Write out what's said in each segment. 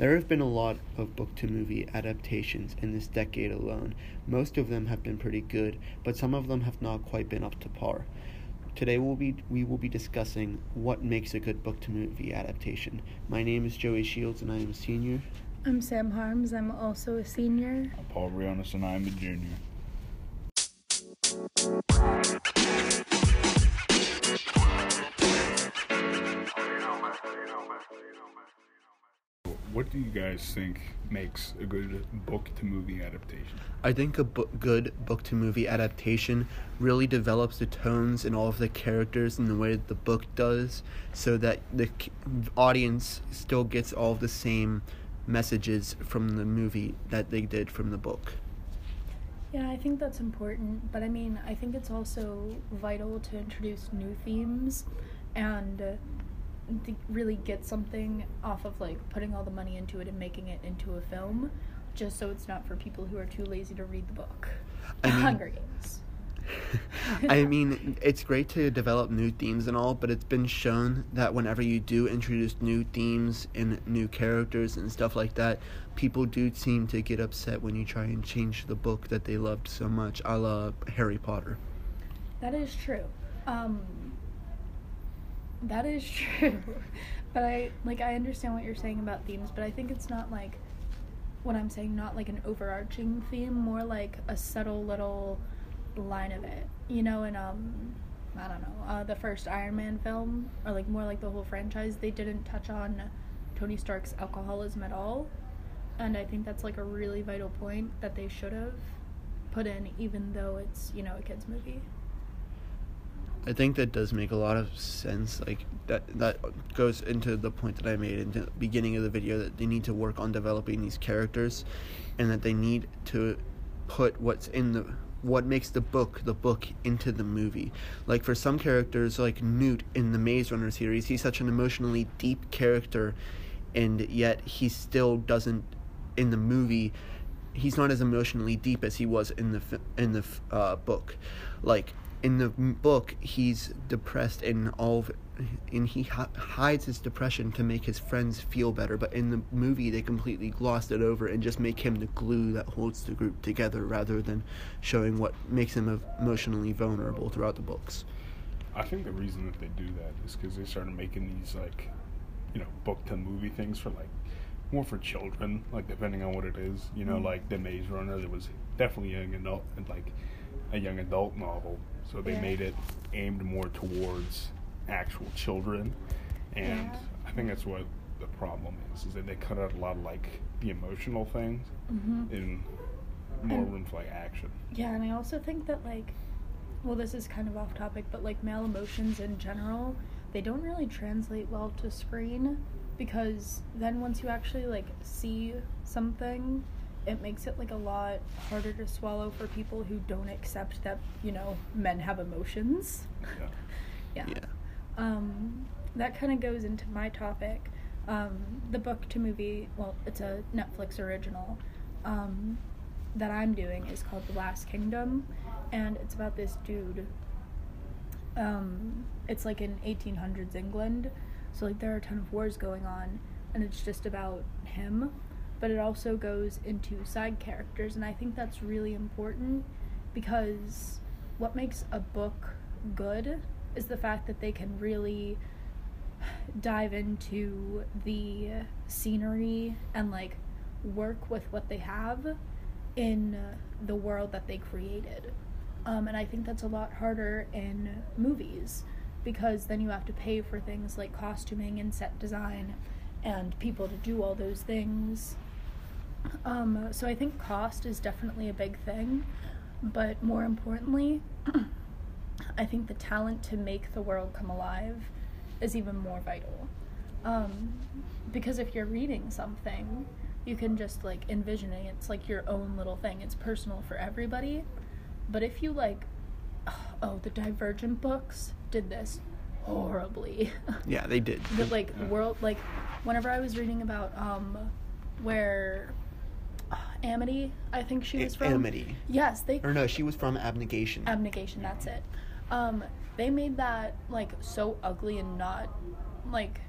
There have been a lot of book to movie adaptations in this decade alone. Most of them have been pretty good, but some of them have not quite been up to par. Today we'll be, we will be discussing what makes a good book to movie adaptation. My name is Joey Shields and I am a senior. I'm Sam Harms. I'm also a senior. I'm Paul Briones and I'm a junior. What do you guys think makes a good book to movie adaptation? I think a bo- good book to movie adaptation really develops the tones and all of the characters in the way that the book does, so that the c- audience still gets all of the same messages from the movie that they did from the book. Yeah, I think that's important, but I mean, I think it's also vital to introduce new themes and to really get something off of like putting all the money into it and making it into a film, just so it's not for people who are too lazy to read the book. I mean- Hunger Games. I mean, it's great to develop new themes and all, but it's been shown that whenever you do introduce new themes and new characters and stuff like that, people do seem to get upset when you try and change the book that they loved so much, a la Harry Potter. That is true. Um, that is true. but I like I understand what you're saying about themes, but I think it's not like what I'm saying not like an overarching theme, more like a subtle little line of it. You know, in um I don't know, uh, the first Iron Man film or like more like the whole franchise, they didn't touch on Tony Stark's alcoholism at all. And I think that's like a really vital point that they should have put in even though it's, you know, a kids movie. I think that does make a lot of sense. Like that that goes into the point that I made in the beginning of the video that they need to work on developing these characters and that they need to put what's in the what makes the book the book into the movie. Like for some characters like Newt in the Maze Runner series, he's such an emotionally deep character and yet he still doesn't in the movie he's not as emotionally deep as he was in the in the uh, book. Like in the book, he's depressed and all of, and he hi- hides his depression to make his friends feel better. But in the movie, they completely glossed it over and just make him the glue that holds the group together, rather than showing what makes him emotionally vulnerable throughout the books. I think the reason that they do that is because they started making these like, you know, book to movie things for like more for children, like depending on what it is. You know, Mm. like the Maze Runner, there was definitely young adult and like a young adult novel, so they Yeah. made it aimed more towards actual children, and Yeah. I think that's what the problem is, is that they cut out a lot of like the emotional things Mm-hmm. and more And- room for like action. Yeah, and I also think that like well this is kind of off topic, but like male emotions in general, they don't really translate well to screen because then once you actually like see something, it makes it like a lot harder to swallow for people who don't accept that, you know, men have emotions. Yeah. yeah. Yeah. Um, that kind of goes into my topic. Um, the book to movie, well, it's a Netflix original um, that I'm doing is called The Last Kingdom, and it's about this dude. Um, it's like in 1800s England, so like there are a ton of wars going on, and it's just about him. But it also goes into side characters, and I think that's really important because what makes a book good is the fact that they can really dive into the scenery and like work with what they have in the world that they created. Um, and I think that's a lot harder in movies because then you have to pay for things like costuming and set design and people to do all those things. Um, so I think cost is definitely a big thing, but more importantly, I think the talent to make the world come alive is even more vital. Um, because if you're reading something, you can just like envision it. It's like your own little thing. It's personal for everybody. But if you like, oh, the Divergent books did this horribly. Yeah, they did. the like Yeah. world like whenever I was reading about um where Amity, I think she was from. Amity. Yes, they Or no, she was from Abnegation. abnegation that's it um they made that like so ugly and not like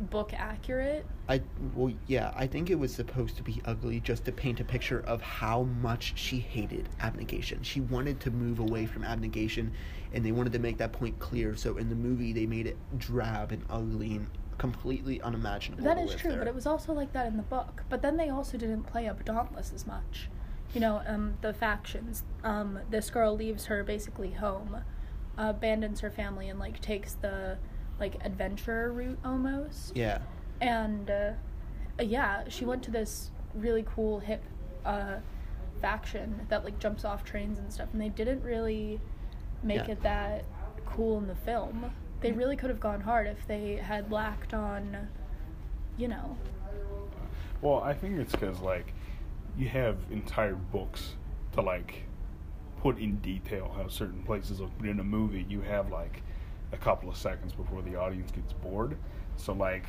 book accurate. I well yeah, I think it was supposed to be ugly just to paint a picture of how much she hated abnegation. She wanted to move away from abnegation and they wanted to make that point clear. So in the movie they made it drab and ugly and completely unimaginable. That is true, there. but it was also like that in the book. But then they also didn't play up Dauntless as much. You know, um, the factions. Um, this girl leaves her basically home, abandons her family, and like takes the like adventurer route almost. Yeah. And uh, yeah, she went to this really cool hip uh, faction that like jumps off trains and stuff, and they didn't really make Yeah. it that cool in the film. They really could have gone hard if they had lacked on, you know, Well, I think it's because like you have entire books to like put in detail how certain places look, but in a movie you have like a couple of seconds before the audience gets bored. So like,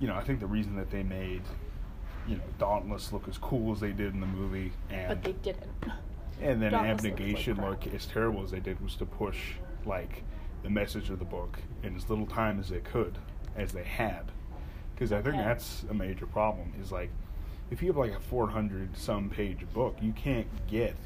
you know, I think the reason that they made you know Dauntless look as cool as they did in the movie, and but they didn't. and then Dauntless looked like abnegation crap. look as terrible as they did was to push like the message of the book in as little time as they could as they had because i think Okay. that's a major problem is like if you have like a 400 some page book you can't get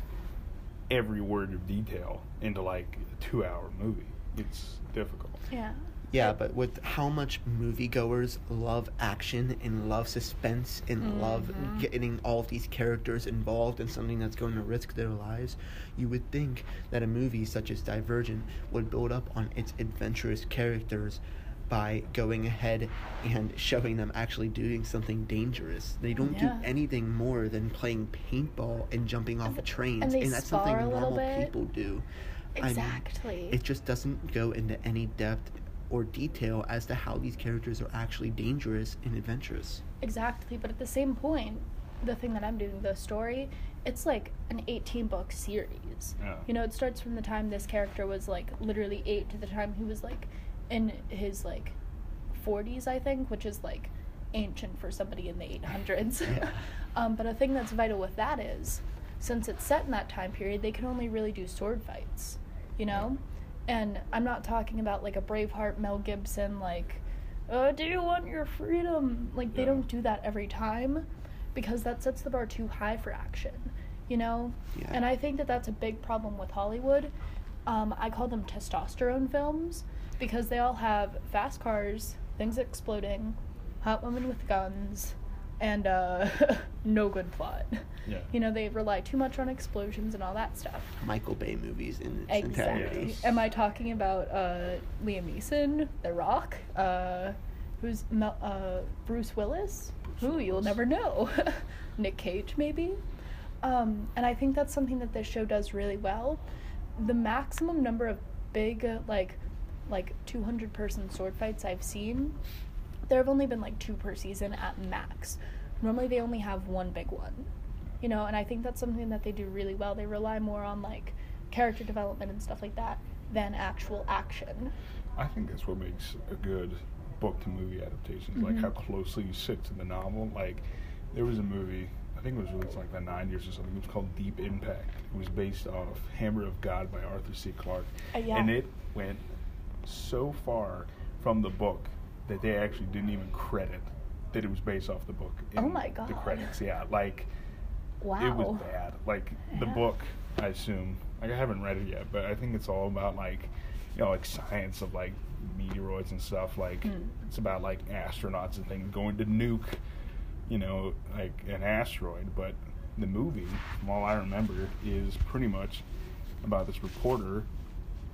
every word of detail into like a two hour movie it's difficult Yeah. Yeah, but with how much moviegoers love action and love suspense and love Mhm. getting all of these characters involved in something that's going to risk their lives, you would think that a movie such as Divergent would build up on its adventurous characters by going ahead and showing them actually doing something dangerous. They don't Yeah. do anything more than playing paintball and jumping off And trains, and they that's something spar a little normal bit. people do. I mean, Exactly. it just doesn't go into any depth or detail as to how these characters are actually dangerous and adventurous. Exactly, but at the same point, the thing that I'm doing, the story, it's like an 18 book series. Yeah. You know, it starts from the time this character was like literally 8 to the time he was like in his like 40s, I think, which is like ancient for somebody in the 800s. Yeah. um, but a thing that's vital with that is since it's set in that time period, they can only really do sword fights, you know? And I'm not talking about like a Braveheart Mel Gibson, like, uh, do you want your freedom? Like, they Yeah. don't do that every time because that sets the bar too high for action, you know? Yeah. And I think that that's a big problem with Hollywood. Um, I call them testosterone films because they all have fast cars, things exploding, hot women with guns, and uh, no good plot. Yeah. You know, they rely too much on explosions and all that stuff. Michael Bay movies in its Exactly. entirety. Am I talking about uh, Liam Neeson, The Rock, uh, who's Mel- uh, Bruce Willis? Bruce Who you'll never know. Nick Cage, maybe. Um, and I think that's something that this show does really well. The maximum number of big, uh, like, like 200 person sword fights I've seen, there have only been like two per season at max. Normally they only have one big one you know and i think that's something that they do really well they rely more on like character development and stuff like that than actual action I think that's what makes a good book to movie adaptation, is like how closely you sit to the novel. Like, there was a movie, I think it was released like the 90s or something, it was called Deep Impact. It was based off Hammer of God by Arthur C. Clarke. Uh, yeah. And it went so far from the book that they actually didn't even credit that it was based off the book. Oh my god! The credits, yeah. Like, wow it was bad. Like the book, I assume. Like I haven't read it yet, but I think it's all about like, you know, like science of like meteoroids and stuff. Like Mm. it's about like astronauts and things going to nuke, you know, like an asteroid. But the movie, from all I remember, is pretty much about this reporter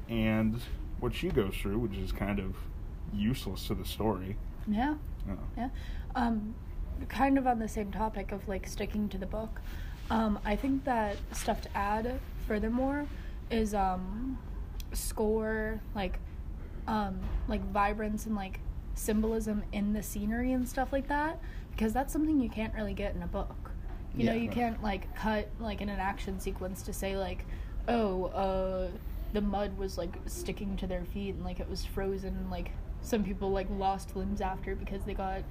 and what she goes through, which is kind of useless to the story. yeah. Uh, yeah. Um kind of on the same topic of like sticking to the book. Um i think that stuff to add furthermore is um score like um like vibrance and like symbolism in the scenery and stuff like that because that's something you can't really get in a book. You know Yeah. you can't like cut like in an action sequence to say like oh uh the mud was like sticking to their feet and like it was frozen like some people like lost limbs after because they got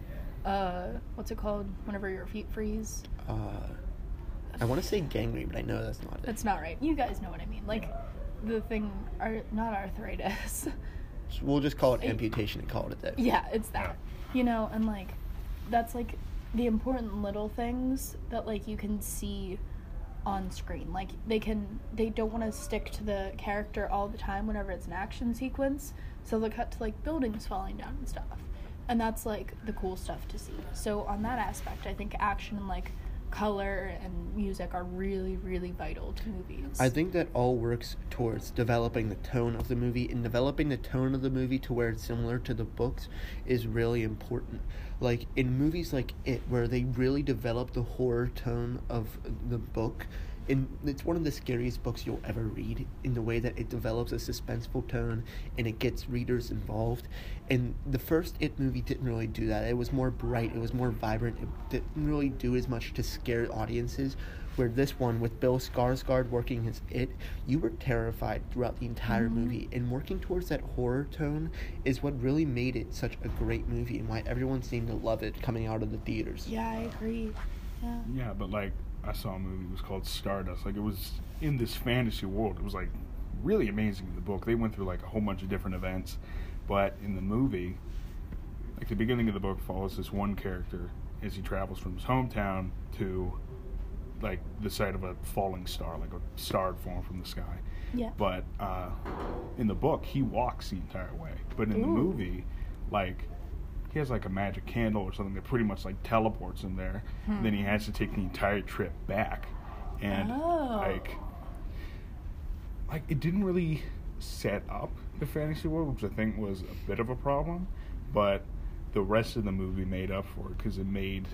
uh what's it called whenever your feet freeze Uh, I want to say gangrene, but I know that's not it. that's not right you guys know what i mean like the thing are not arthritis we'll just call it It- amputation and call it a day. Yeah, it's that. You know, and like that's like the important little things that like you can see on screen. Like they can they don't want to stick to the character all the time whenever it's an action sequence. So they'll cut to like buildings falling down and stuff. And that's like the cool stuff to see. So on that aspect, I think action and like color and music are really really vital to movies. I think that all works towards developing the tone of the movie, and developing the tone of the movie to where it's similar to the books is really important. Like in movies like It, where they really develop the horror tone of the book, and it's one of the scariest books you'll ever read in the way that it develops a suspenseful tone and it gets readers involved. And the first It movie didn't really do that. It was more bright, it was more vibrant, it didn't really do as much to scare audiences. Where this one, with Bill Skarsgård working as It, you were terrified throughout the entire Mhm. movie. And working towards that horror tone is what really made it such a great movie and why everyone seemed to love it coming out of the theaters. yeah, I agree. Yeah. Yeah, but like I saw a movie. It was called Stardust. Like it was in this fantasy world. It was like really amazing in the book. They went through like a whole bunch of different events, but in the movie, like the beginning of the book follows this one character as he travels from his hometown to like the site of a falling star, like a star fallen from the sky. Yeah. But uh, in the book, he walks the entire way. But in the movie, like he has like a magic candle or something that pretty much like teleports him there. Hmm. Then he has to take the entire trip back, and Oh. like, like it didn't really set up the fantasy world, which I think was a bit of a problem. But the rest of the movie made up for it because it made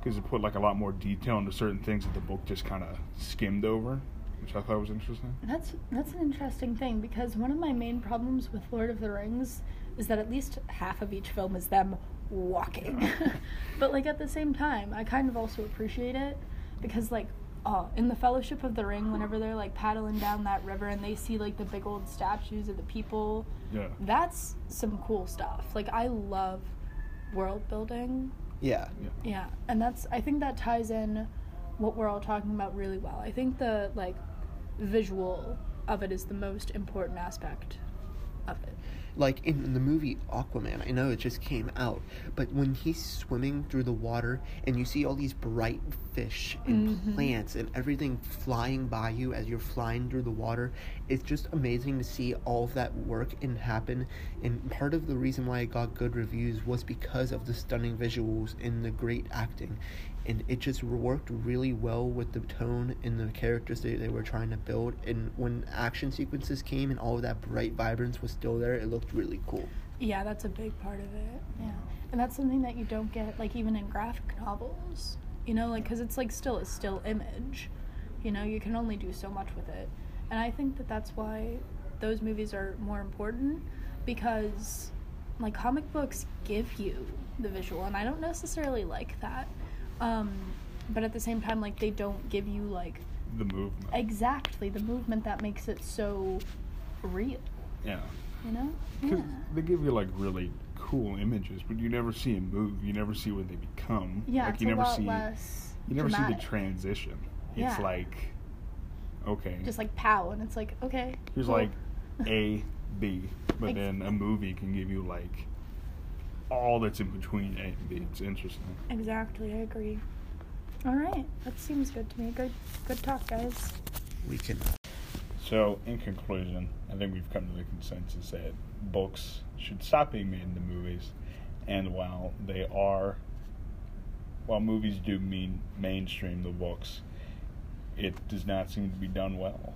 because it put like a lot more detail into certain things that the book just kind of skimmed over, which I thought was interesting. That's that's an interesting thing because one of my main problems with Lord of the Rings is that at least half of each film is them walking. but like at the same time, I kind of also appreciate it because like oh, in the Fellowship of the Ring, whenever they're like paddling down that river and they see like the big old statues of the people, Yeah. that's some cool stuff. Like I love world building. Yeah. Yeah, and that's I think that ties in what we're all talking about really well. I think the like visual of it is the most important aspect of it. Like in the movie Aquaman, I know it just came out, but when he's swimming through the water and you see all these bright fish and Mhm. plants and everything flying by you as you're flying through the water, it's just amazing to see all of that work and happen. And part of the reason why it got good reviews was because of the stunning visuals and the great acting. And it just worked really well with the tone and the characters that they were trying to build. And when action sequences came and all of that bright vibrance was still there, it looked really cool. Yeah, that's a big part of it. Yeah, and that's something that you don't get like even in graphic novels. You know, like because it's like still a still image. You know, you can only do so much with it, and I think that that's why those movies are more important because like comic books give you the visual, and I don't necessarily like that. Um, but at the same time, like they don't give you like The movement. exactly the movement that makes it so real. yeah. You know? Because Yeah. they give you like really cool images, but you never see them move. You never see what they become. Yeah, like it's you a never lot see less. you never see the transition. Yeah. It's like okay. Just like pow, and it's like okay. Here's cool. like A, B, but Ex- then a movie can give you like all that's in between A and B. It's interesting. exactly. I agree. All right, that seems good to me. Good, good talk, guys. We can. So, in conclusion, I think we've come to the consensus that books should stop being made into movies, and while they are, while movies do mean mainstream the books, it does not seem to be done well.